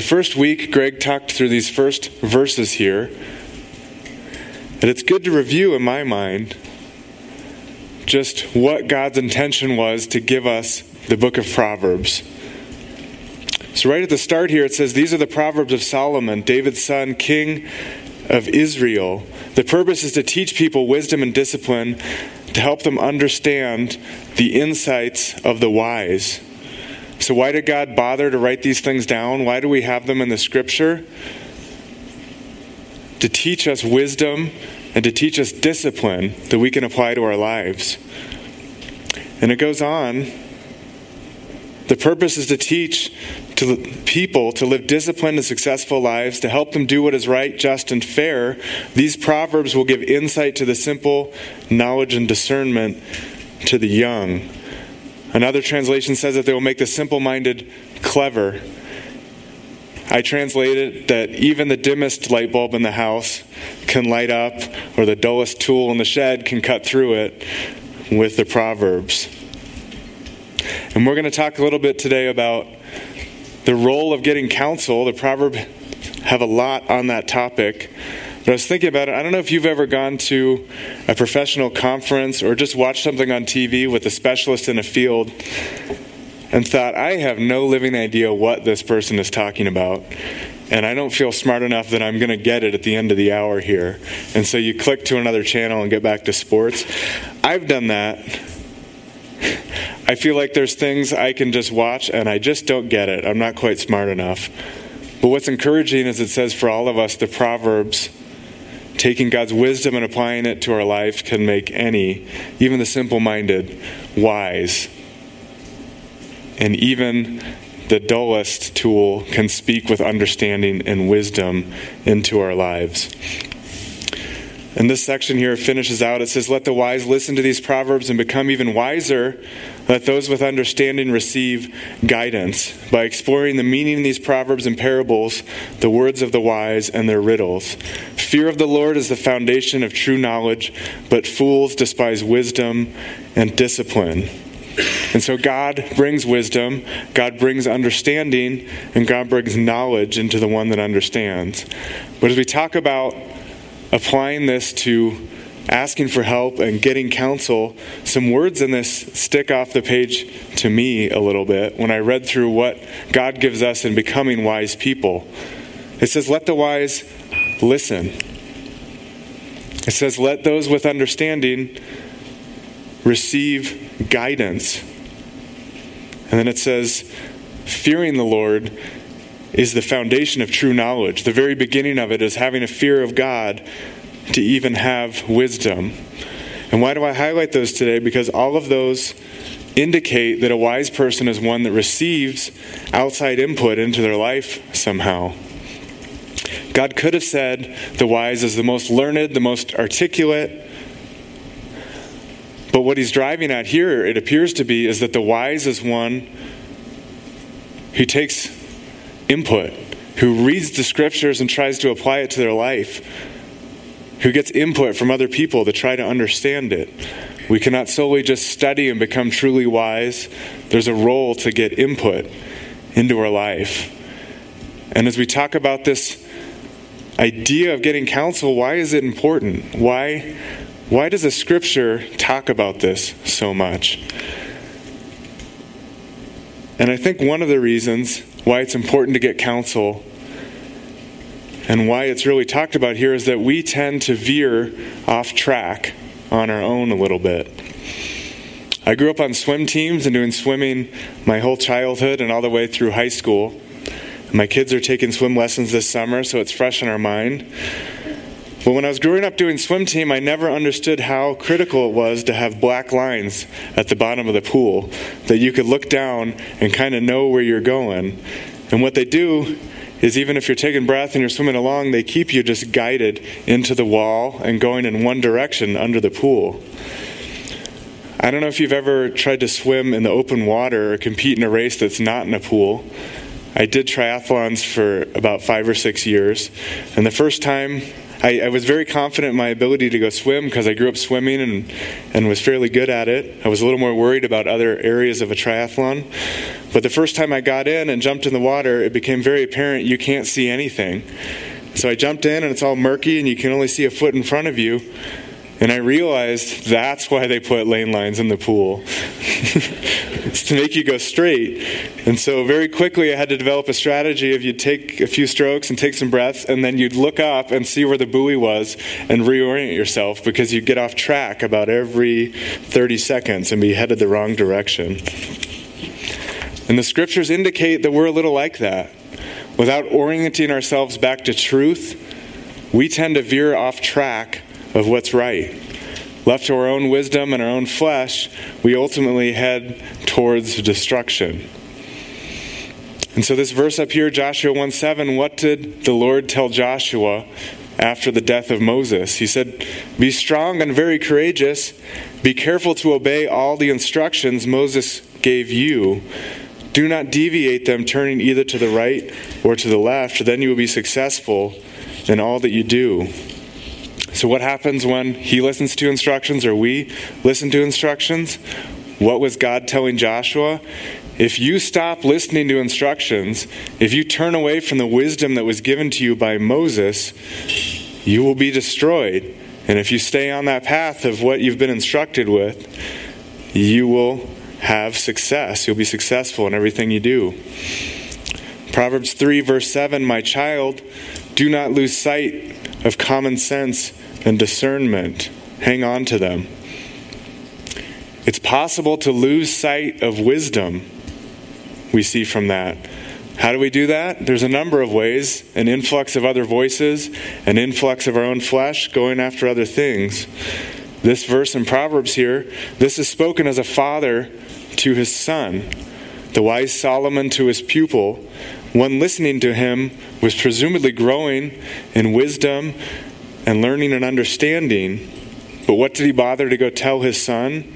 The first week, Greg talked through these first verses here. And it's good to review, in my mind, just what God's intention was to give us the book of Proverbs. So, right at the start here, it says, These are the Proverbs of Solomon, David's son, king of Israel. The purpose is to teach people wisdom and discipline, to help them understand the insights of the wise. So, why did God bother to write these things down? Why do we have them in the scripture? To teach us wisdom and to teach us discipline that we can apply to our lives. And it goes on. The purpose is to teach to people to live disciplined and successful lives, to help them do what is right, just, and fair. These proverbs will give insight to the simple, knowledge and discernment to the young. Another translation says that they will make the simple minded clever. I translate it that even the dimmest light bulb in the house can light up, or the dullest tool in the shed can cut through it with the Proverbs. And we're going to talk a little bit today about the role of getting counsel. The Proverbs have a lot on that topic. But I was thinking about it. I don't know if you've ever gone to a professional conference or just watched something on TV with a specialist in a field and thought, I have no living idea what this person is talking about. And I don't feel smart enough that I'm going to get it at the end of the hour here. And so you click to another channel and get back to sports. I've done that. I feel like there's things I can just watch and I just don't get it. I'm not quite smart enough. But what's encouraging is it says for all of us, the Proverbs, taking God's wisdom and applying it to our life can make any, even the simple minded, wise and even the dullest tool can speak with understanding and wisdom into our lives. And this section here finishes out. It says, Let the wise listen to these proverbs and become even wiser. Let those with understanding receive guidance. By exploring the meaning in these proverbs and parables, the words of the wise and their riddles. Fear of the Lord is the foundation of true knowledge, but fools despise wisdom and discipline. And so God brings wisdom, God brings understanding, and God brings knowledge into the one that understands. But as we talk about applying this to asking for help and getting counsel, some words in this stick off the page to me a little bit when I read through what God gives us in becoming wise people. It says, Let the wise listen. It says, Let those with understanding receive guidance. And then it says, fearing the Lord is the foundation of true knowledge. The very beginning of it is having a fear of God to even have wisdom. And why do I highlight those today? Because all of those indicate that a wise person is one that receives outside input into their life somehow. God could have said the wise is the most learned, the most articulate, but what he's driving at here, it appears to be, is that the wise is one who takes input, who reads the scriptures and tries to apply it to their life, who gets input from other people to try to understand it. We cannot solely just study and become truly wise. There's a role to get input into our life. And as we talk about this idea of getting counsel, why is it important? Why why does the scripture talk about this so much? And I think one of the reasons why it's important to get counsel and why it's really talked about here is that we tend to veer off track on our own a little bit. I grew up on swim teams and doing swimming my whole childhood and all the way through high school. My kids are taking swim lessons this summer, so it's fresh in our mind. But when I was growing up doing swim team, I never understood how critical it was to have black lines at the bottom of the pool that you could look down and kind of know where you're going. And what they do is even if you're taking breath and you're swimming along, they keep you just guided into the wall and going in one direction under the pool. I don't know if you've ever tried to swim in the open water or compete in a race that's not in a pool. I did triathlons for about five or six years, and the first time I, I was very confident in my ability to go swim because I grew up swimming and, and was fairly good at it. I was a little more worried about other areas of a triathlon. But the first time I got in and jumped in the water, it became very apparent you can't see anything. So I jumped in and it's all murky and you can only see a foot in front of you. And I realized that's why they put lane lines in the pool. it's to make you go straight. And so very quickly I had to develop a strategy of you'd take a few strokes and take some breaths and then you'd look up and see where the buoy was and reorient yourself because you'd get off track about every 30 seconds and be headed the wrong direction. And the scriptures indicate that we're a little like that. Without orienting ourselves back to truth, we tend to veer off track of what's right. Left to our own wisdom and our own flesh, we ultimately head towards destruction. And so, this verse up here, Joshua 1 7, what did the Lord tell Joshua after the death of Moses? He said, Be strong and very courageous. Be careful to obey all the instructions Moses gave you. Do not deviate them, turning either to the right or to the left. Then you will be successful in all that you do. So, what happens when he listens to instructions or we listen to instructions? What was God telling Joshua? If you stop listening to instructions, if you turn away from the wisdom that was given to you by Moses, you will be destroyed. And if you stay on that path of what you've been instructed with, you will have success. You'll be successful in everything you do. Proverbs 3, verse 7 My child, do not lose sight of common sense and discernment. Hang on to them. It's possible to lose sight of wisdom, we see from that. How do we do that? There's a number of ways an influx of other voices, an influx of our own flesh going after other things. This verse in Proverbs here, this is spoken as a father to his son, the wise Solomon to his pupil. One listening to him was presumably growing in wisdom and learning and understanding. But what did he bother to go tell his son?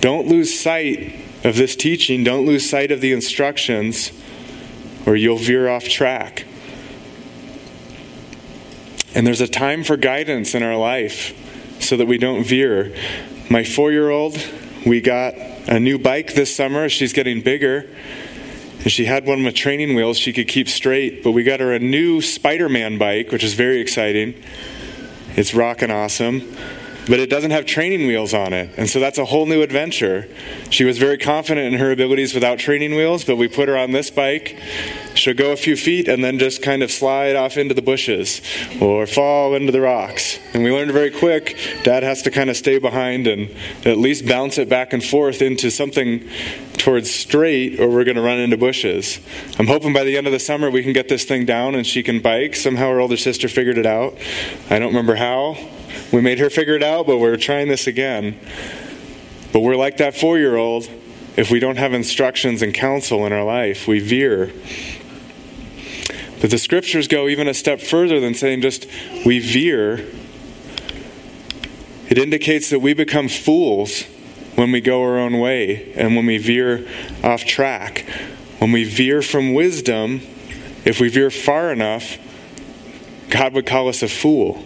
Don't lose sight of this teaching. Don't lose sight of the instructions, or you'll veer off track. And there's a time for guidance in our life so that we don't veer. My four year old, we got a new bike this summer. She's getting bigger. And she had one with training wheels she could keep straight, but we got her a new Spider Man bike, which is very exciting. It's rocking awesome. But it doesn't have training wheels on it. And so that's a whole new adventure. She was very confident in her abilities without training wheels, but we put her on this bike. She'll go a few feet and then just kind of slide off into the bushes or fall into the rocks. And we learned very quick dad has to kind of stay behind and at least bounce it back and forth into something towards straight or we're going to run into bushes. I'm hoping by the end of the summer we can get this thing down and she can bike. Somehow her older sister figured it out. I don't remember how. We made her figure it out, but we're trying this again. But we're like that four year old. If we don't have instructions and counsel in our life, we veer. But the scriptures go even a step further than saying just we veer. It indicates that we become fools when we go our own way and when we veer off track. When we veer from wisdom, if we veer far enough, God would call us a fool.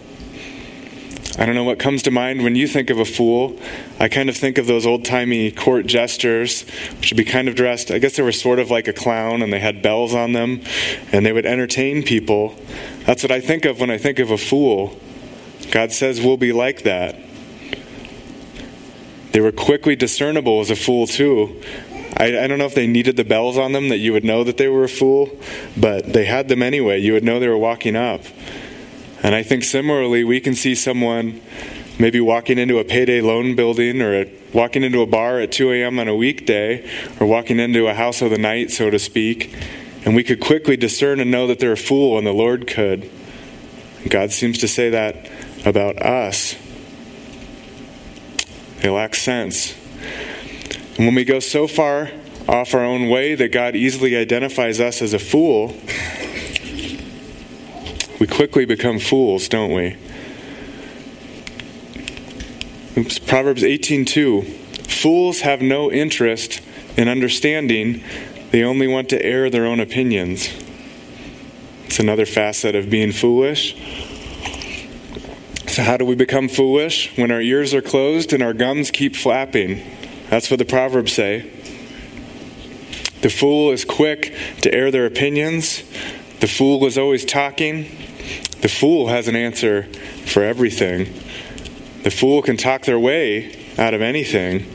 I don't know what comes to mind when you think of a fool. I kind of think of those old timey court jesters, which would be kind of dressed, I guess they were sort of like a clown and they had bells on them and they would entertain people. That's what I think of when I think of a fool. God says we'll be like that. They were quickly discernible as a fool, too. I, I, don't know if they needed the bells on them that you would know that they were a fool, but they had them anyway. You would know they were walking up. And I think similarly, we can see someone maybe walking into a payday loan building or walking into a bar at 2 a.m. on a weekday or walking into a house of the night, so to speak, and we could quickly discern and know that they're a fool, and the Lord could. God seems to say that about us. They lack sense. And when we go so far off our own way that God easily identifies us as a fool, we quickly become fools, don't we? Oops, Proverbs 18:2. Fools have no interest in understanding, they only want to air their own opinions. It's another facet of being foolish. So, how do we become foolish? When our ears are closed and our gums keep flapping. That's what the Proverbs say. The fool is quick to air their opinions. The fool is always talking. The fool has an answer for everything. The fool can talk their way out of anything.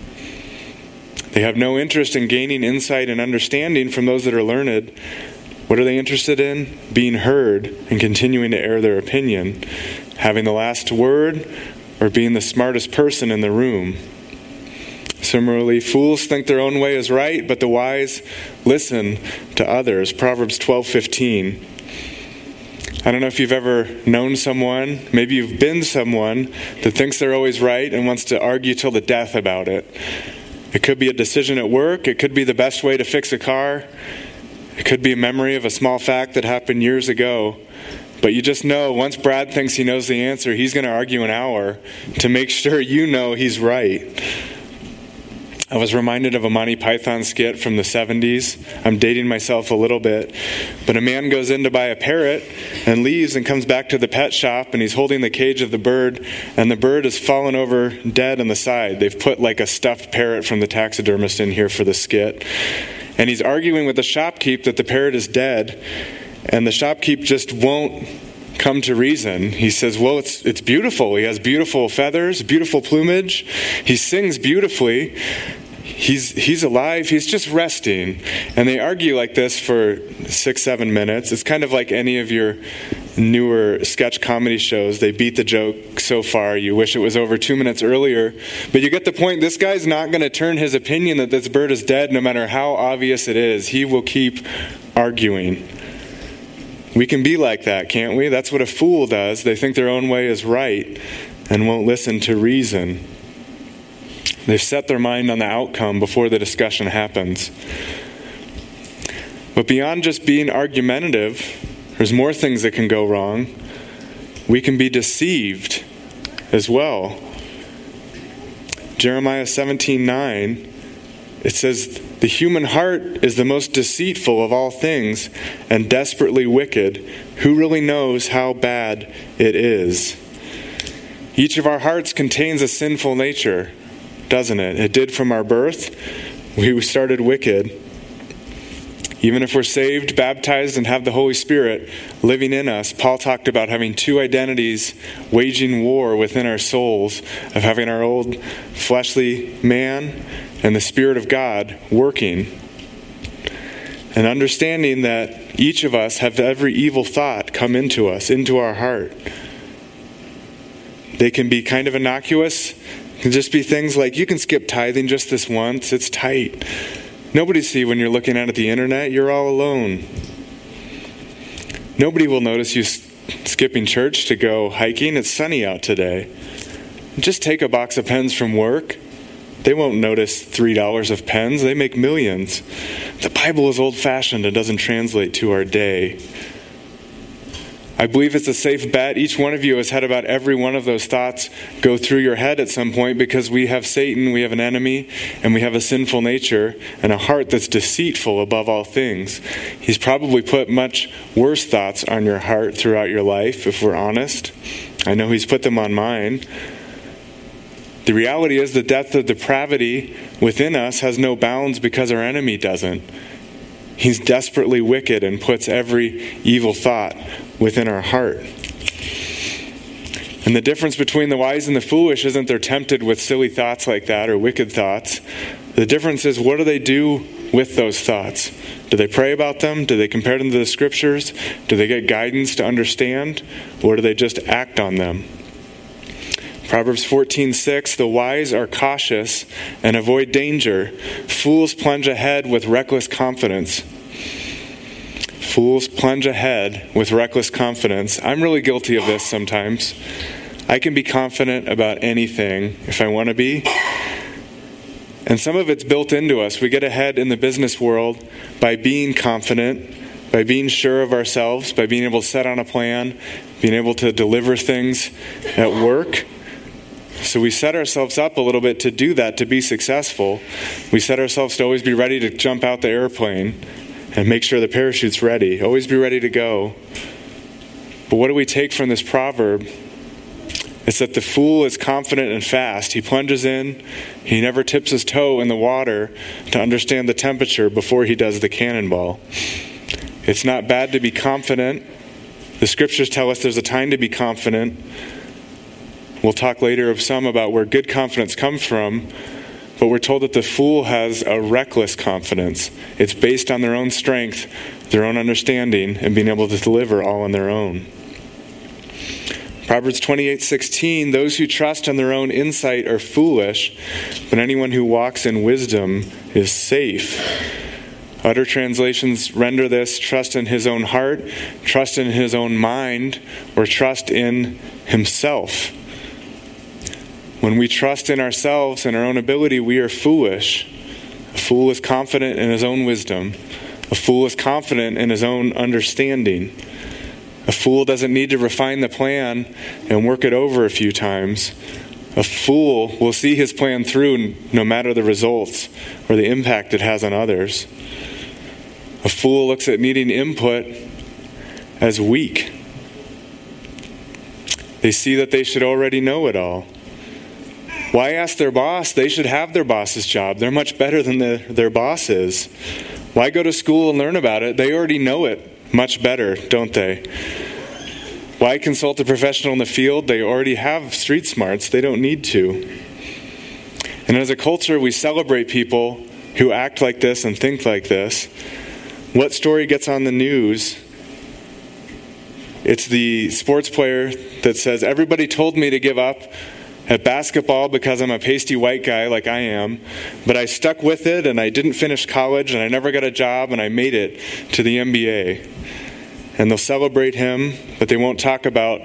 They have no interest in gaining insight and understanding from those that are learned. What are they interested in? Being heard and continuing to air their opinion, having the last word, or being the smartest person in the room. Similarly, fools think their own way is right, but the wise listen to others. Proverbs 12:15. I don't know if you've ever known someone, maybe you've been someone that thinks they're always right and wants to argue till the death about it. It could be a decision at work, it could be the best way to fix a car, it could be a memory of a small fact that happened years ago. But you just know once Brad thinks he knows the answer, he's going to argue an hour to make sure you know he's right. I was reminded of a Monty Python skit from the 70s. I'm dating myself a little bit. But a man goes in to buy a parrot and leaves and comes back to the pet shop and he's holding the cage of the bird and the bird has fallen over dead on the side. They've put like a stuffed parrot from the taxidermist in here for the skit. And he's arguing with the shopkeep that the parrot is dead and the shopkeep just won't come to reason. He says, Well, it's, it's beautiful. He has beautiful feathers, beautiful plumage. He sings beautifully. He's, he's alive. He's just resting. And they argue like this for six, seven minutes. It's kind of like any of your newer sketch comedy shows. They beat the joke so far, you wish it was over two minutes earlier. But you get the point. This guy's not going to turn his opinion that this bird is dead, no matter how obvious it is. He will keep arguing. We can be like that, can't we? That's what a fool does. They think their own way is right and won't listen to reason. They've set their mind on the outcome before the discussion happens. But beyond just being argumentative, there's more things that can go wrong. We can be deceived as well. Jeremiah 17 9, it says, the human heart is the most deceitful of all things and desperately wicked. Who really knows how bad it is? Each of our hearts contains a sinful nature, doesn't it? It did from our birth. We started wicked. Even if we're saved, baptized, and have the Holy Spirit living in us, Paul talked about having two identities waging war within our souls, of having our old fleshly man and the Spirit of God working. And understanding that each of us have every evil thought come into us, into our heart. They can be kind of innocuous. Just be things like you can skip tithing just this once, it's tight. Nobody see when you're looking at the internet, you're all alone. Nobody will notice you skipping church to go hiking. It's sunny out today. Just take a box of pens from work they won't notice $3 of pens, they make millions. The Bible is old fashioned and doesn't translate to our day. I believe it's a safe bet. Each one of you has had about every one of those thoughts go through your head at some point because we have Satan, we have an enemy, and we have a sinful nature and a heart that's deceitful above all things. He's probably put much worse thoughts on your heart throughout your life, if we're honest. I know he's put them on mine. The reality is the depth of depravity within us has no bounds because our enemy doesn't. He's desperately wicked and puts every evil thought within our heart. And the difference between the wise and the foolish isn't they're tempted with silly thoughts like that or wicked thoughts. The difference is what do they do with those thoughts? Do they pray about them? Do they compare them to the scriptures? Do they get guidance to understand? Or do they just act on them? Proverbs 14:6 The wise are cautious and avoid danger. Fools plunge ahead with reckless confidence. Fools plunge ahead with reckless confidence. I'm really guilty of this sometimes. I can be confident about anything if I want to be. And some of it's built into us. We get ahead in the business world by being confident, by being sure of ourselves, by being able to set on a plan, being able to deliver things at work. So we set ourselves up a little bit to do that, to be successful. We set ourselves to always be ready to jump out the airplane and make sure the parachute's ready, always be ready to go. But what do we take from this proverb? It's that the fool is confident and fast. He plunges in, he never tips his toe in the water to understand the temperature before he does the cannonball. It's not bad to be confident. The scriptures tell us there's a time to be confident. We'll talk later of some about where good confidence comes from, but we're told that the fool has a reckless confidence. It's based on their own strength, their own understanding, and being able to deliver all on their own. Proverbs 28:16 Those who trust in their own insight are foolish, but anyone who walks in wisdom is safe. Other translations render this trust in his own heart, trust in his own mind, or trust in himself. When we trust in ourselves and our own ability, we are foolish. A fool is confident in his own wisdom. A fool is confident in his own understanding. A fool doesn't need to refine the plan and work it over a few times. A fool will see his plan through no matter the results or the impact it has on others. A fool looks at needing input as weak. They see that they should already know it all. Why ask their boss? They should have their boss's job. They're much better than the, their boss is. Why go to school and learn about it? They already know it much better, don't they? Why consult a professional in the field? They already have street smarts, they don't need to. And as a culture, we celebrate people who act like this and think like this. What story gets on the news? It's the sports player that says, Everybody told me to give up at basketball because I'm a pasty white guy like I am, but I stuck with it and I didn't finish college and I never got a job and I made it to the NBA. And they'll celebrate him, but they won't talk about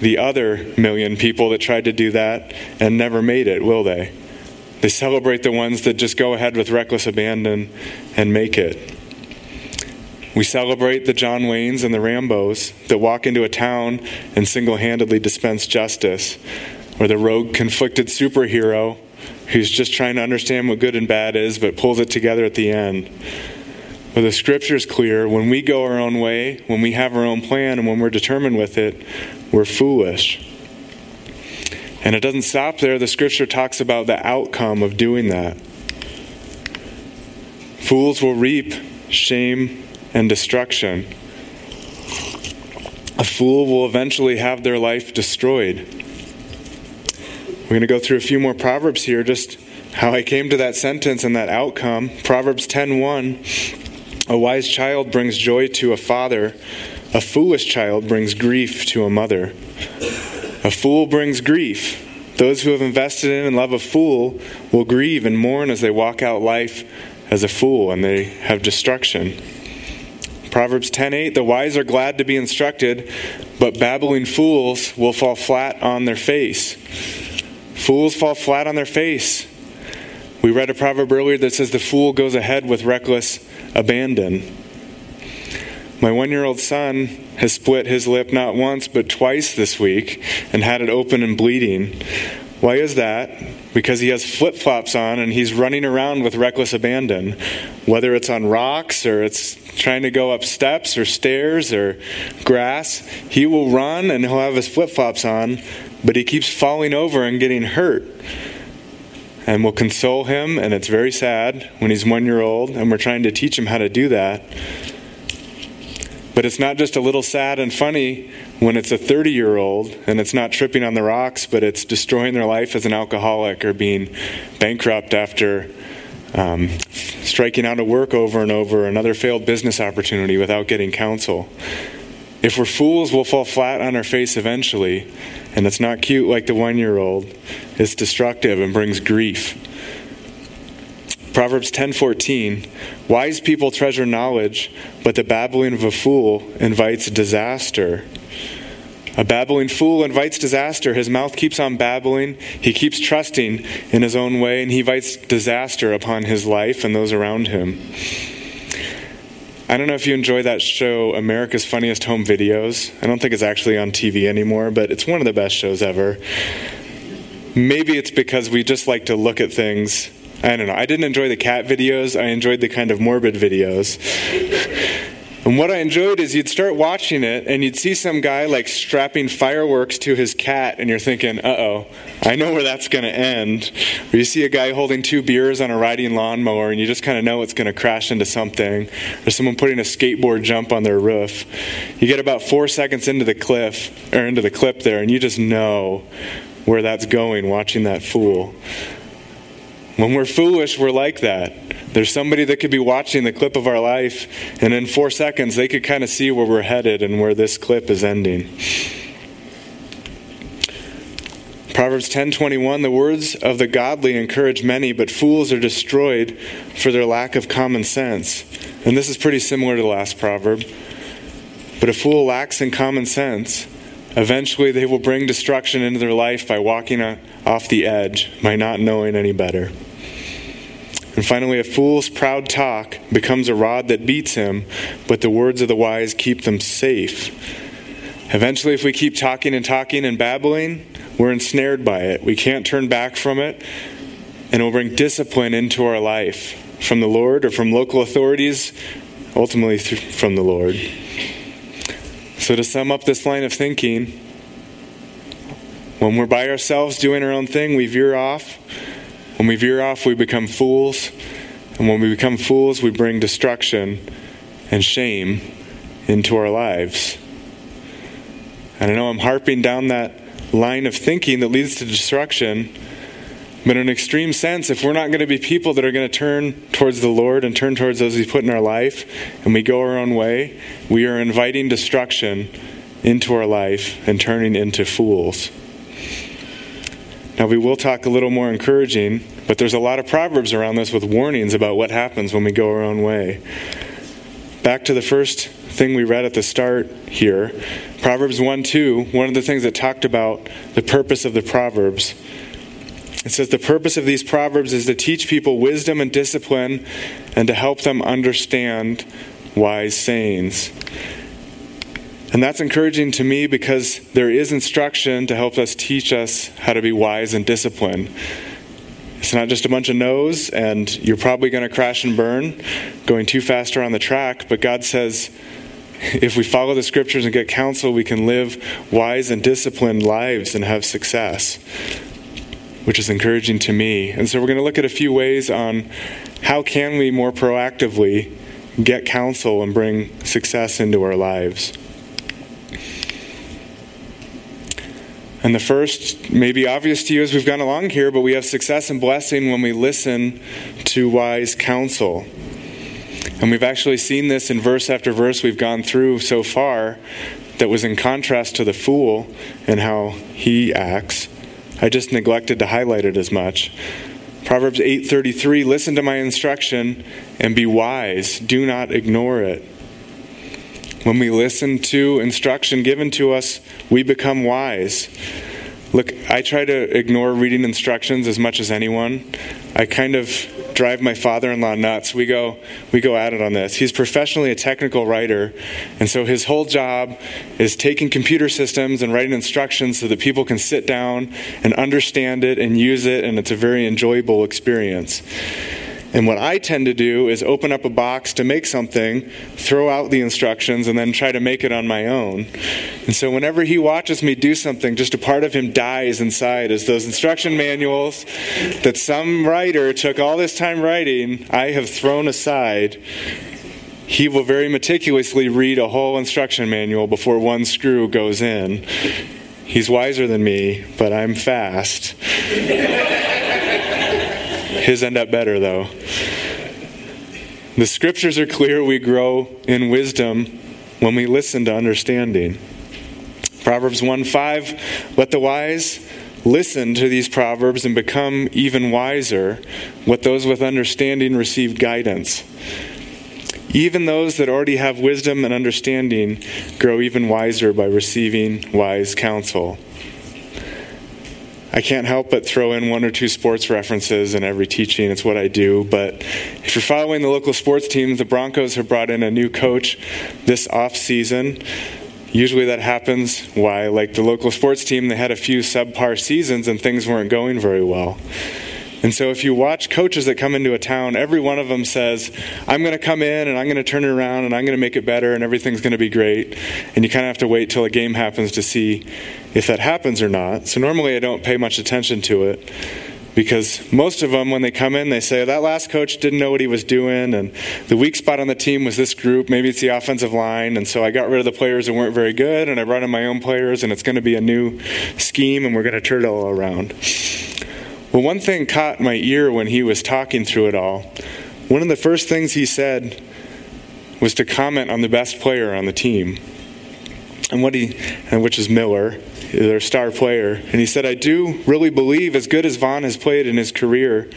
the other million people that tried to do that and never made it, will they? They celebrate the ones that just go ahead with reckless abandon and make it. We celebrate the John Waynes and the Rambos that walk into a town and single handedly dispense justice or the rogue conflicted superhero who's just trying to understand what good and bad is but pulls it together at the end. But the scripture is clear when we go our own way, when we have our own plan, and when we're determined with it, we're foolish. And it doesn't stop there. The scripture talks about the outcome of doing that. Fools will reap shame and destruction. A fool will eventually have their life destroyed. We're going to go through a few more proverbs here just how I came to that sentence and that outcome. Proverbs 10:1 A wise child brings joy to a father, a foolish child brings grief to a mother. A fool brings grief. Those who have invested in and love a fool will grieve and mourn as they walk out life as a fool and they have destruction. Proverbs 10:8 The wise are glad to be instructed, but babbling fools will fall flat on their face. Fools fall flat on their face. We read a proverb earlier that says the fool goes ahead with reckless abandon. My one year old son has split his lip not once but twice this week and had it open and bleeding. Why is that? Because he has flip flops on and he's running around with reckless abandon. Whether it's on rocks or it's trying to go up steps or stairs or grass, he will run and he'll have his flip flops on but he keeps falling over and getting hurt. And we'll console him, and it's very sad when he's one year old, and we're trying to teach him how to do that. But it's not just a little sad and funny when it's a 30 year old and it's not tripping on the rocks, but it's destroying their life as an alcoholic or being bankrupt after um, striking out of work over and over, another failed business opportunity without getting counsel. If we're fools, we'll fall flat on our face eventually, and it's not cute like the one year old. It's destructive and brings grief. Proverbs 10:14 Wise people treasure knowledge, but the babbling of a fool invites disaster. A babbling fool invites disaster. His mouth keeps on babbling. He keeps trusting in his own way, and he invites disaster upon his life and those around him. I don't know if you enjoy that show, America's Funniest Home Videos. I don't think it's actually on TV anymore, but it's one of the best shows ever. Maybe it's because we just like to look at things. I don't know. I didn't enjoy the cat videos, I enjoyed the kind of morbid videos. And what I enjoyed is you'd start watching it and you'd see some guy like strapping fireworks to his cat, and you're thinking, uh oh, I know where that's going to end. Or you see a guy holding two beers on a riding lawnmower, and you just kind of know it's going to crash into something. Or someone putting a skateboard jump on their roof. You get about four seconds into the cliff, or into the clip there, and you just know where that's going watching that fool. When we're foolish, we're like that. There's somebody that could be watching the clip of our life, and in four seconds, they could kind of see where we're headed and where this clip is ending. Proverbs 10:21 The words of the godly encourage many but fools are destroyed for their lack of common sense. And this is pretty similar to the last proverb. But a fool lacks in common sense. Eventually they will bring destruction into their life by walking off the edge, by not knowing any better. And finally, a fool's proud talk becomes a rod that beats him, but the words of the wise keep them safe. Eventually, if we keep talking and talking and babbling, we're ensnared by it. We can't turn back from it, and it will bring discipline into our life from the Lord or from local authorities, ultimately from the Lord. So, to sum up this line of thinking, when we're by ourselves doing our own thing, we veer off. When we veer off, we become fools. And when we become fools, we bring destruction and shame into our lives. And I know I'm harping down that line of thinking that leads to destruction. But in an extreme sense, if we're not going to be people that are going to turn towards the Lord and turn towards those He's put in our life, and we go our own way, we are inviting destruction into our life and turning into fools. Now, we will talk a little more encouraging, but there's a lot of proverbs around this with warnings about what happens when we go our own way. Back to the first thing we read at the start here Proverbs 1 2, one of the things that talked about the purpose of the Proverbs. It says, The purpose of these Proverbs is to teach people wisdom and discipline and to help them understand wise sayings. And that's encouraging to me because there is instruction to help us teach us how to be wise and disciplined. It's not just a bunch of no's and you're probably going to crash and burn going too fast around the track, but God says if we follow the scriptures and get counsel, we can live wise and disciplined lives and have success, which is encouraging to me. And so we're going to look at a few ways on how can we more proactively get counsel and bring success into our lives. And the first may be obvious to you as we've gone along here, but we have success and blessing when we listen to wise counsel. And we've actually seen this in verse after verse we've gone through so far that was in contrast to the fool and how he acts. I just neglected to highlight it as much. Proverbs 8:33 Listen to my instruction and be wise, do not ignore it. When we listen to instruction given to us, we become wise. Look, I try to ignore reading instructions as much as anyone. I kind of drive my father-in-law nuts. We go we go at it on this. He's professionally a technical writer, and so his whole job is taking computer systems and writing instructions so that people can sit down and understand it and use it and it's a very enjoyable experience. And what I tend to do is open up a box to make something, throw out the instructions, and then try to make it on my own. And so whenever he watches me do something, just a part of him dies inside as those instruction manuals that some writer took all this time writing, I have thrown aside. He will very meticulously read a whole instruction manual before one screw goes in. He's wiser than me, but I'm fast. His end up better, though. The scriptures are clear. We grow in wisdom when we listen to understanding. Proverbs 1 5 Let the wise listen to these proverbs and become even wiser. Let those with understanding receive guidance. Even those that already have wisdom and understanding grow even wiser by receiving wise counsel. I can't help but throw in one or two sports references in every teaching. It's what I do. But if you're following the local sports team, the Broncos have brought in a new coach this off season. Usually that happens why, like the local sports team, they had a few subpar seasons and things weren't going very well. And so, if you watch coaches that come into a town, every one of them says, I'm going to come in and I'm going to turn it around and I'm going to make it better and everything's going to be great. And you kind of have to wait till a game happens to see if that happens or not. So, normally I don't pay much attention to it because most of them, when they come in, they say, That last coach didn't know what he was doing, and the weak spot on the team was this group. Maybe it's the offensive line. And so I got rid of the players that weren't very good, and I brought in my own players, and it's going to be a new scheme, and we're going to turn it all around. Well, one thing caught my ear when he was talking through it all. One of the first things he said was to comment on the best player on the team, and what he, which is Miller, their star player. And he said, "I do really believe, as good as Von has played in his career,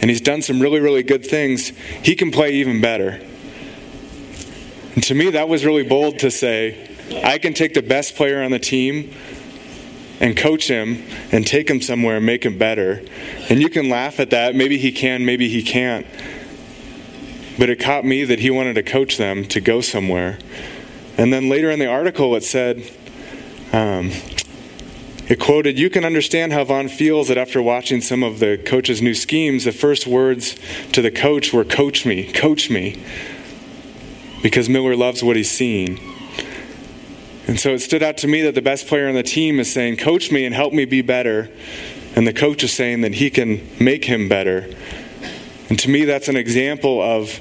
and he's done some really, really good things, he can play even better." And to me, that was really bold to say, "I can take the best player on the team." and coach him and take him somewhere and make him better. And you can laugh at that. Maybe he can, maybe he can't. But it caught me that he wanted to coach them to go somewhere. And then later in the article, it said, um, it quoted, You can understand how Von feels that after watching some of the coach's new schemes, the first words to the coach were, Coach me, coach me. Because Miller loves what he's seen. And so it stood out to me that the best player on the team is saying, Coach me and help me be better. And the coach is saying that he can make him better. And to me, that's an example of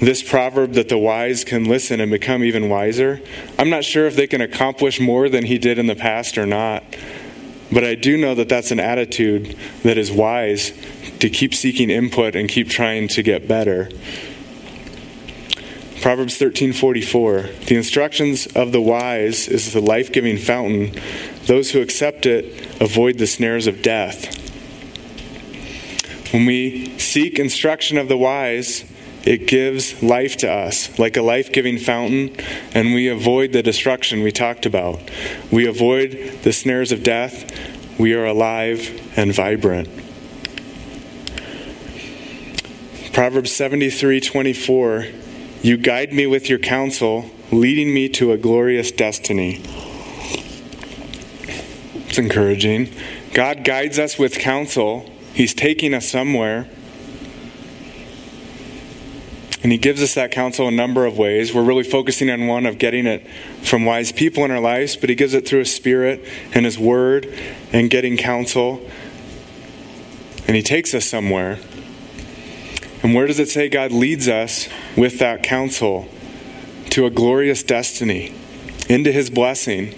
this proverb that the wise can listen and become even wiser. I'm not sure if they can accomplish more than he did in the past or not. But I do know that that's an attitude that is wise to keep seeking input and keep trying to get better. Proverbs 13:44 The instructions of the wise is the life-giving fountain those who accept it avoid the snares of death When we seek instruction of the wise it gives life to us like a life-giving fountain and we avoid the destruction we talked about we avoid the snares of death we are alive and vibrant Proverbs 73:24 you guide me with your counsel, leading me to a glorious destiny. It's encouraging. God guides us with counsel, He's taking us somewhere. And he gives us that counsel a number of ways. We're really focusing on one of getting it from wise people in our lives, but he gives it through his spirit and his word and getting counsel. And he takes us somewhere. And where does it say God leads us with that counsel to a glorious destiny, into his blessing?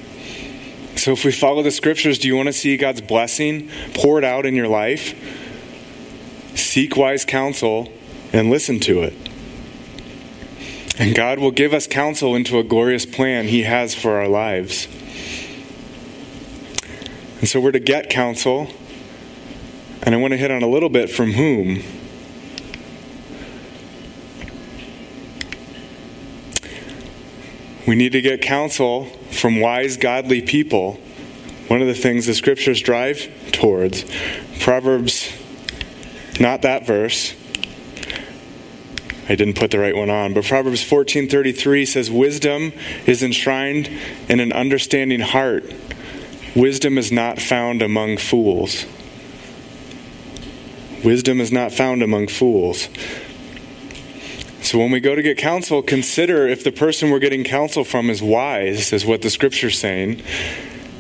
So, if we follow the scriptures, do you want to see God's blessing poured out in your life? Seek wise counsel and listen to it. And God will give us counsel into a glorious plan He has for our lives. And so we're to get counsel. And I want to hit on a little bit from whom. We need to get counsel from wise, godly people. One of the things the scriptures drive towards. Proverbs, not that verse. I didn't put the right one on, but Proverbs 14:33 says wisdom is enshrined in an understanding heart. Wisdom is not found among fools. Wisdom is not found among fools. So when we go to get counsel, consider if the person we're getting counsel from is wise, is what the scripture's saying.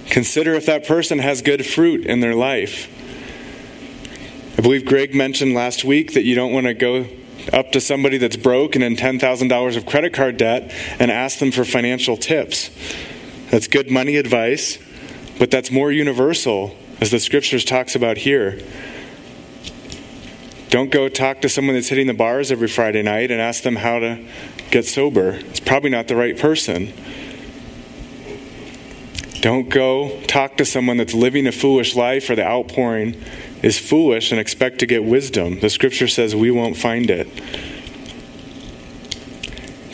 Consider if that person has good fruit in their life. I believe Greg mentioned last week that you don't want to go up to somebody that's broke and in $10,000 of credit card debt and ask them for financial tips. That's good money advice, but that's more universal, as the scriptures talks about here. Don't go talk to someone that's hitting the bars every Friday night and ask them how to get sober. It's probably not the right person. Don't go talk to someone that's living a foolish life or the outpouring is foolish and expect to get wisdom. The scripture says we won't find it.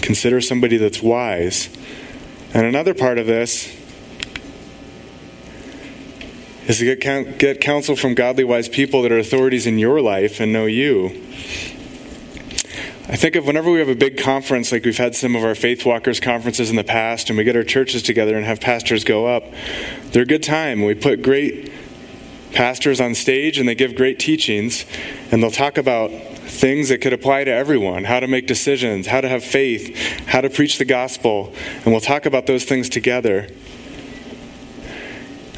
Consider somebody that's wise. And another part of this is to get, get counsel from godly, wise people that are authorities in your life and know you. I think of whenever we have a big conference, like we've had some of our Faith Walkers conferences in the past, and we get our churches together and have pastors go up, they're a good time. We put great pastors on stage and they give great teachings, and they'll talk about things that could apply to everyone how to make decisions, how to have faith, how to preach the gospel, and we'll talk about those things together.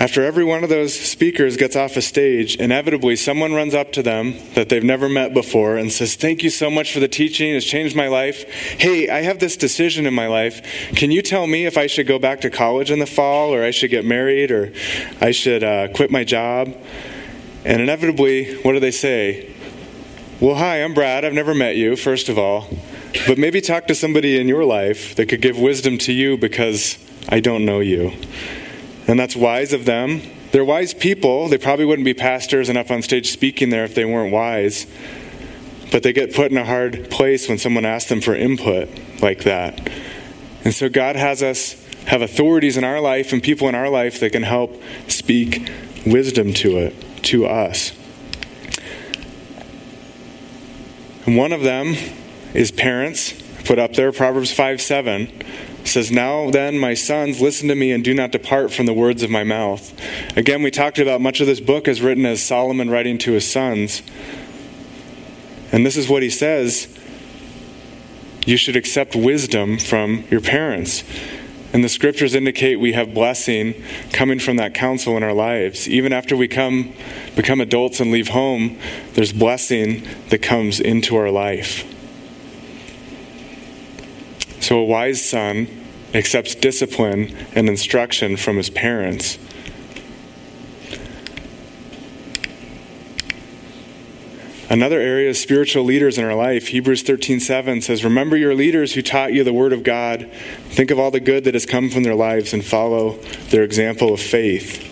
After every one of those speakers gets off a stage, inevitably someone runs up to them that they've never met before and says, Thank you so much for the teaching. It's changed my life. Hey, I have this decision in my life. Can you tell me if I should go back to college in the fall, or I should get married, or I should uh, quit my job? And inevitably, what do they say? Well, hi, I'm Brad. I've never met you, first of all. But maybe talk to somebody in your life that could give wisdom to you because I don't know you. And that's wise of them. They're wise people. They probably wouldn't be pastors and up on stage speaking there if they weren't wise. But they get put in a hard place when someone asks them for input like that. And so God has us have authorities in our life and people in our life that can help speak wisdom to it, to us. And one of them is parents. Put up there, Proverbs 5 7 says, Now then, my sons, listen to me and do not depart from the words of my mouth. Again, we talked about much of this book is written as Solomon writing to his sons. And this is what he says you should accept wisdom from your parents. And the scriptures indicate we have blessing coming from that counsel in our lives. Even after we come become adults and leave home, there's blessing that comes into our life. So a wise son accepts discipline and instruction from his parents. Another area is spiritual leaders in our life. Hebrews 13:7 says, "Remember your leaders who taught you the word of God. Think of all the good that has come from their lives and follow their example of faith."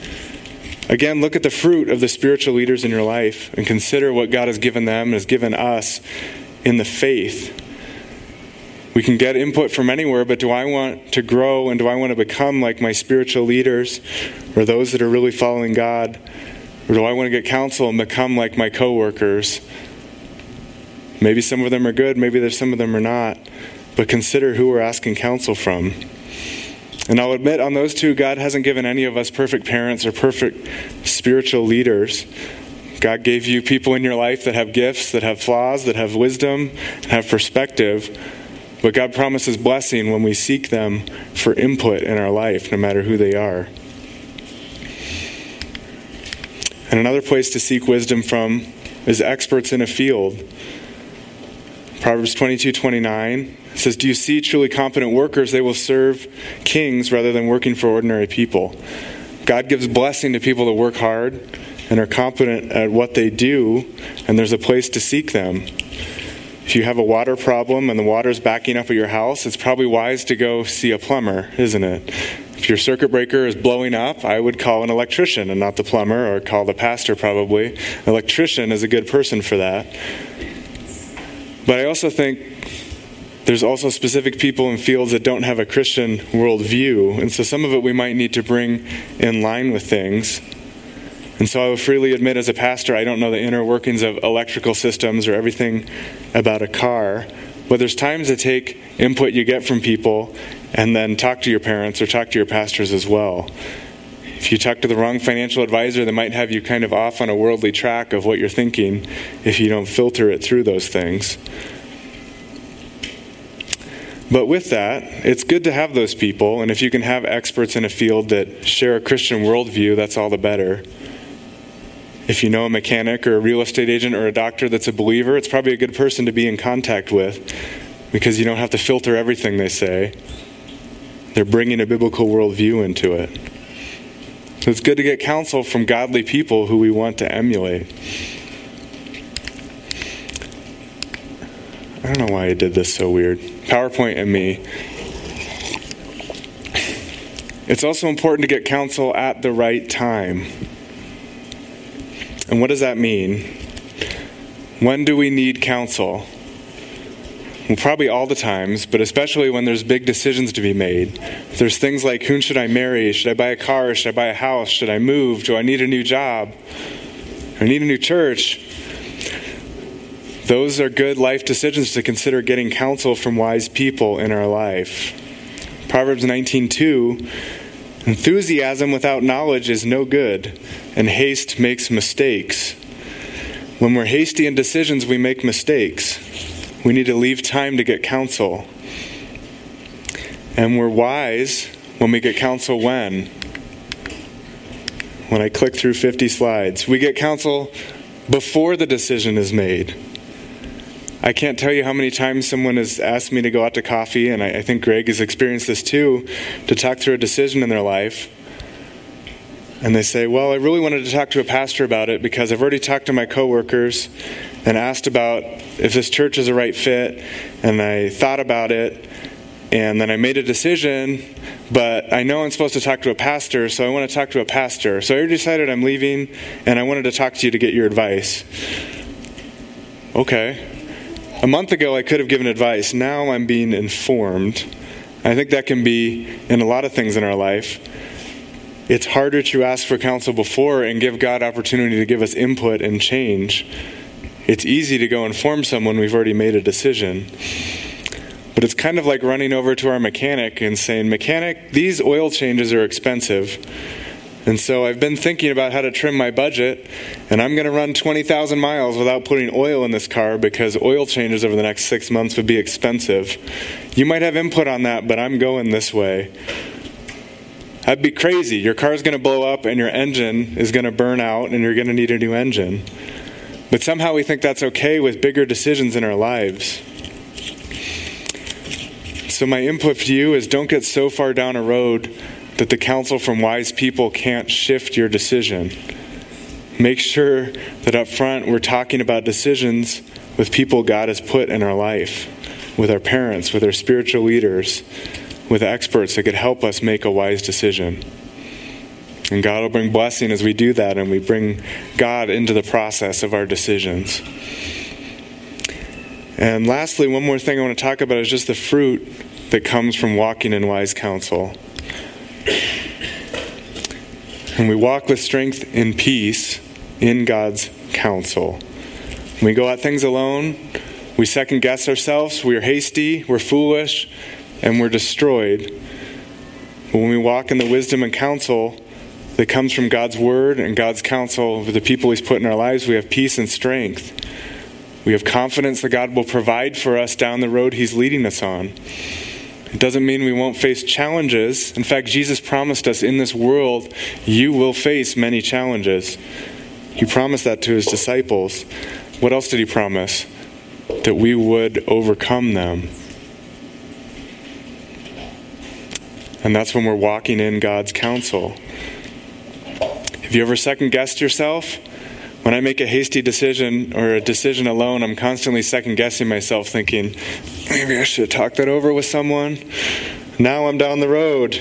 Again, look at the fruit of the spiritual leaders in your life and consider what God has given them and has given us in the faith we can get input from anywhere, but do I want to grow and do I want to become like my spiritual leaders or those that are really following God? Or do I want to get counsel and become like my coworkers? Maybe some of them are good, maybe there's some of them are not. But consider who we're asking counsel from. And I'll admit on those two, God hasn't given any of us perfect parents or perfect spiritual leaders. God gave you people in your life that have gifts, that have flaws, that have wisdom, have perspective. But God promises blessing when we seek them for input in our life, no matter who they are. And another place to seek wisdom from is experts in a field. Proverbs 22 29 says, Do you see truly competent workers? They will serve kings rather than working for ordinary people. God gives blessing to people that work hard and are competent at what they do, and there's a place to seek them. If you have a water problem and the water's backing up at your house, it's probably wise to go see a plumber, isn't it? If your circuit breaker is blowing up, I would call an electrician and not the plumber, or call the pastor probably. An electrician is a good person for that. But I also think there's also specific people in fields that don't have a Christian worldview, and so some of it we might need to bring in line with things. And so I will freely admit, as a pastor, I don't know the inner workings of electrical systems or everything about a car. But there's times to take input you get from people and then talk to your parents or talk to your pastors as well. If you talk to the wrong financial advisor, they might have you kind of off on a worldly track of what you're thinking if you don't filter it through those things. But with that, it's good to have those people, and if you can have experts in a field that share a Christian worldview, that's all the better. If you know a mechanic or a real estate agent or a doctor that's a believer, it's probably a good person to be in contact with because you don't have to filter everything they say. They're bringing a biblical worldview into it. So it's good to get counsel from godly people who we want to emulate. I don't know why I did this so weird. PowerPoint and me. It's also important to get counsel at the right time. And what does that mean? When do we need counsel? Well, probably all the times, but especially when there's big decisions to be made. There's things like whom should I marry? Should I buy a car? Should I buy a house? Should I move? Do I need a new job? I need a new church. Those are good life decisions to consider getting counsel from wise people in our life. Proverbs 19:2 Enthusiasm without knowledge is no good, and haste makes mistakes. When we're hasty in decisions, we make mistakes. We need to leave time to get counsel. And we're wise when we get counsel when? When I click through 50 slides. We get counsel before the decision is made. I can't tell you how many times someone has asked me to go out to coffee, and I, I think Greg has experienced this too, to talk through a decision in their life. And they say, Well, I really wanted to talk to a pastor about it because I've already talked to my coworkers and asked about if this church is a right fit, and I thought about it, and then I made a decision, but I know I'm supposed to talk to a pastor, so I want to talk to a pastor. So I already decided I'm leaving, and I wanted to talk to you to get your advice. Okay. A month ago, I could have given advice. Now I'm being informed. I think that can be in a lot of things in our life. It's harder to ask for counsel before and give God opportunity to give us input and change. It's easy to go inform someone we've already made a decision. But it's kind of like running over to our mechanic and saying, Mechanic, these oil changes are expensive. And so I've been thinking about how to trim my budget, and I'm going to run 20,000 miles without putting oil in this car because oil changes over the next six months would be expensive. You might have input on that, but I'm going this way. That'd be crazy. Your car's going to blow up, and your engine is going to burn out, and you're going to need a new engine. But somehow we think that's okay with bigger decisions in our lives. So, my input to you is don't get so far down a road that the counsel from wise people can't shift your decision. Make sure that up front we're talking about decisions with people God has put in our life, with our parents, with our spiritual leaders, with experts that could help us make a wise decision. And God will bring blessing as we do that and we bring God into the process of our decisions. And lastly, one more thing I want to talk about is just the fruit that comes from walking in wise counsel. And we walk with strength and peace in God's counsel. When we go at things alone, we second guess ourselves, we are hasty, we're foolish, and we're destroyed. But when we walk in the wisdom and counsel that comes from God's word and God's counsel with the people He's put in our lives, we have peace and strength. We have confidence that God will provide for us down the road He's leading us on. It doesn't mean we won't face challenges. In fact, Jesus promised us in this world, you will face many challenges. He promised that to his disciples. What else did he promise? That we would overcome them. And that's when we're walking in God's counsel. Have you ever second guessed yourself? When I make a hasty decision or a decision alone, I'm constantly second guessing myself, thinking, maybe I should have talked that over with someone. Now I'm down the road.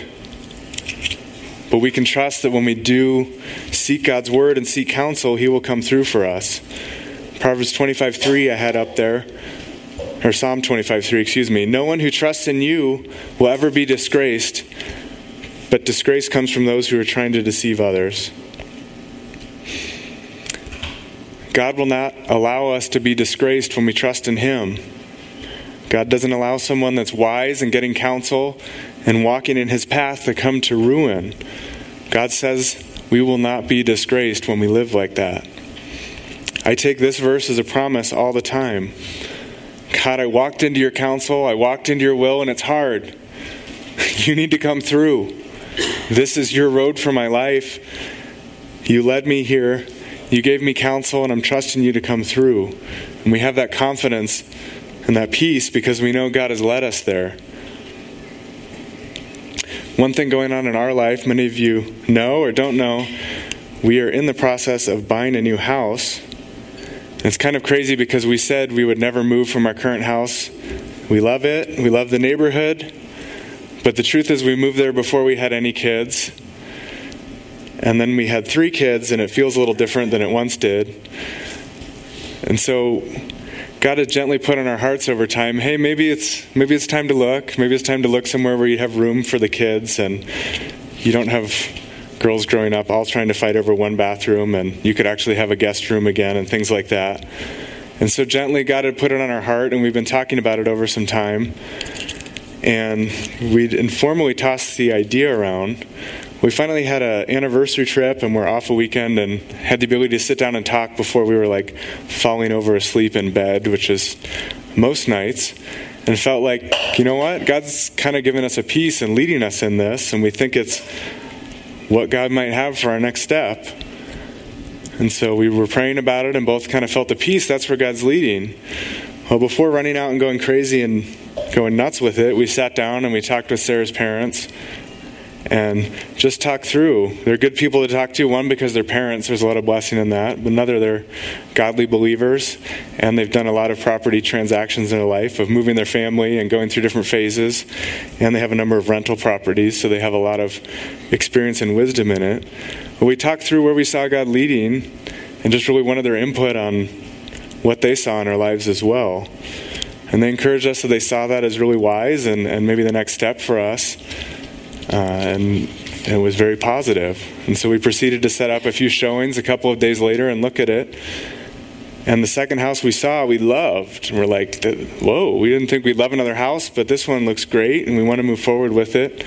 But we can trust that when we do seek God's word and seek counsel, He will come through for us. Proverbs 25 3, I had up there, or Psalm 25 3, excuse me. No one who trusts in you will ever be disgraced, but disgrace comes from those who are trying to deceive others. God will not allow us to be disgraced when we trust in Him. God doesn't allow someone that's wise and getting counsel and walking in His path to come to ruin. God says we will not be disgraced when we live like that. I take this verse as a promise all the time. God, I walked into your counsel, I walked into your will, and it's hard. You need to come through. This is your road for my life. You led me here. You gave me counsel, and I'm trusting you to come through. And we have that confidence and that peace because we know God has led us there. One thing going on in our life, many of you know or don't know, we are in the process of buying a new house. It's kind of crazy because we said we would never move from our current house. We love it, we love the neighborhood, but the truth is, we moved there before we had any kids. And then we had three kids, and it feels a little different than it once did. And so God has gently put on our hearts over time, hey, maybe it's maybe it's time to look. Maybe it's time to look somewhere where you have room for the kids and you don't have girls growing up all trying to fight over one bathroom and you could actually have a guest room again and things like that. And so gently God had put it on our heart and we've been talking about it over some time. and we'd informally tossed the idea around. We finally had an anniversary trip, and we're off a weekend, and had the ability to sit down and talk before we were like falling over asleep in bed, which is most nights and felt like, you know what? God's kind of giving us a peace and leading us in this, and we think it's what God might have for our next step. And so we were praying about it and both kind of felt the peace. That's where God's leading. Well, before running out and going crazy and going nuts with it, we sat down and we talked with Sarah's parents and just talk through. They're good people to talk to. One, because they're parents, there's a lot of blessing in that. But another, they're godly believers, and they've done a lot of property transactions in their life of moving their family and going through different phases. And they have a number of rental properties, so they have a lot of experience and wisdom in it. But we talked through where we saw God leading and just really wanted their input on what they saw in our lives as well. And they encouraged us that they saw that as really wise and, and maybe the next step for us. Uh, and, and it was very positive. And so we proceeded to set up a few showings a couple of days later and look at it. And the second house we saw, we loved. And we're like, whoa, we didn't think we'd love another house, but this one looks great, and we want to move forward with it.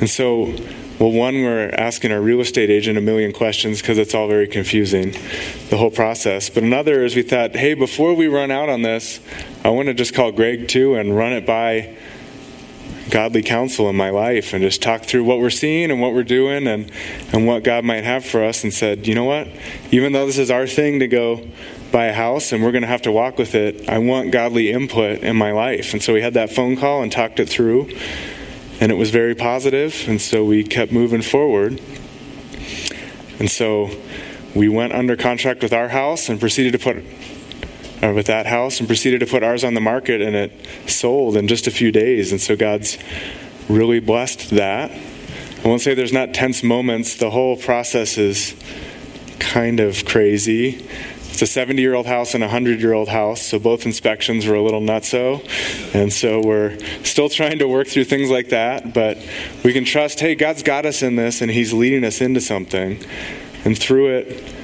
And so, well, one, we're asking our real estate agent a million questions because it's all very confusing, the whole process. But another is we thought, hey, before we run out on this, I want to just call Greg too and run it by godly counsel in my life and just talk through what we're seeing and what we're doing and, and what God might have for us and said, you know what? Even though this is our thing to go buy a house and we're going to have to walk with it, I want godly input in my life. And so we had that phone call and talked it through, and it was very positive, and so we kept moving forward. And so we went under contract with our house and proceeded to put uh, with that house and proceeded to put ours on the market, and it sold in just a few days. And so God's really blessed that. I won't say there's not tense moments. The whole process is kind of crazy. It's a 70 year old house and a 100 year old house, so both inspections were a little nutso. And so we're still trying to work through things like that, but we can trust hey, God's got us in this and He's leading us into something. And through it,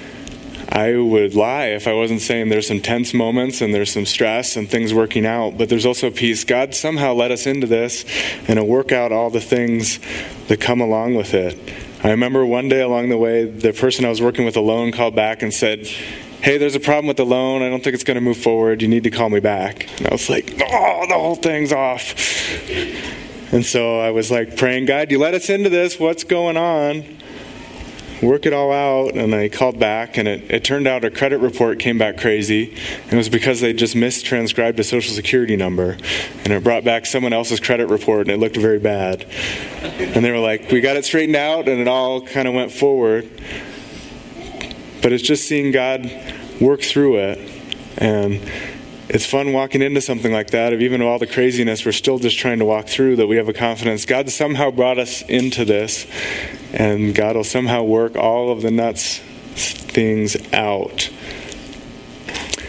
I would lie if I wasn't saying there's some tense moments and there's some stress and things working out, but there's also peace. God somehow led us into this and to work out all the things that come along with it. I remember one day along the way, the person I was working with a loan called back and said, Hey, there's a problem with the loan. I don't think it's going to move forward. You need to call me back. And I was like, Oh, the whole thing's off. And so I was like praying, God, you let us into this. What's going on? Work it all out. And I called back, and it, it turned out a credit report came back crazy. It was because they just mistranscribed a social security number. And it brought back someone else's credit report, and it looked very bad. And they were like, We got it straightened out, and it all kind of went forward. But it's just seeing God work through it. And it's fun walking into something like that of even all the craziness we're still just trying to walk through that we have a confidence. God somehow brought us into this and god will somehow work all of the nuts things out.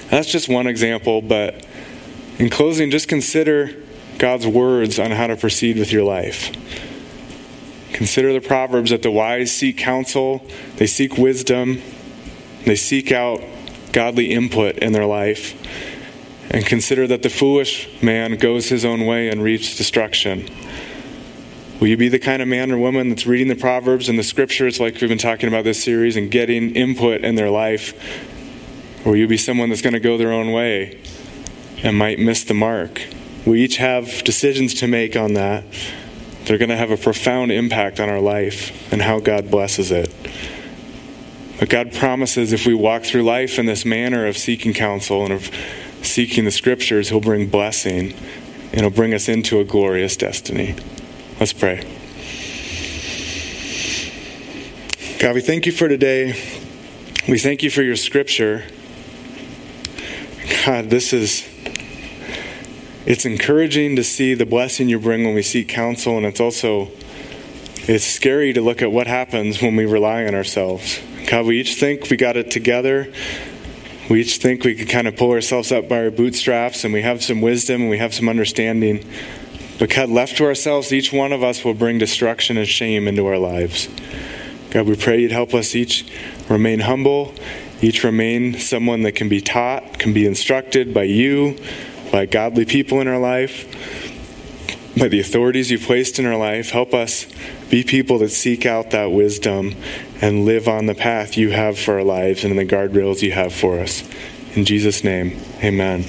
That's just one example but in closing just consider god's words on how to proceed with your life. Consider the proverbs that the wise seek counsel they seek wisdom they seek out godly input in their life and consider that the foolish man goes his own way and reaps destruction. Will you be the kind of man or woman that's reading the Proverbs and the scriptures like we've been talking about this series and getting input in their life? Or will you be someone that's going to go their own way and might miss the mark? We each have decisions to make on that. They're going to have a profound impact on our life and how God blesses it. But God promises if we walk through life in this manner of seeking counsel and of seeking the scriptures, He'll bring blessing and He'll bring us into a glorious destiny. Let's pray. God, we thank you for today. We thank you for your scripture. God, this is it's encouraging to see the blessing you bring when we seek counsel and it's also it's scary to look at what happens when we rely on ourselves. God, we each think we got it together. We each think we can kind of pull ourselves up by our bootstraps and we have some wisdom and we have some understanding. But God, left to ourselves, each one of us will bring destruction and shame into our lives. God, we pray you'd help us each remain humble, each remain someone that can be taught, can be instructed by you, by godly people in our life. by the authorities you've placed in our life. Help us be people that seek out that wisdom and live on the path you have for our lives and in the guardrails you have for us. In Jesus' name, amen.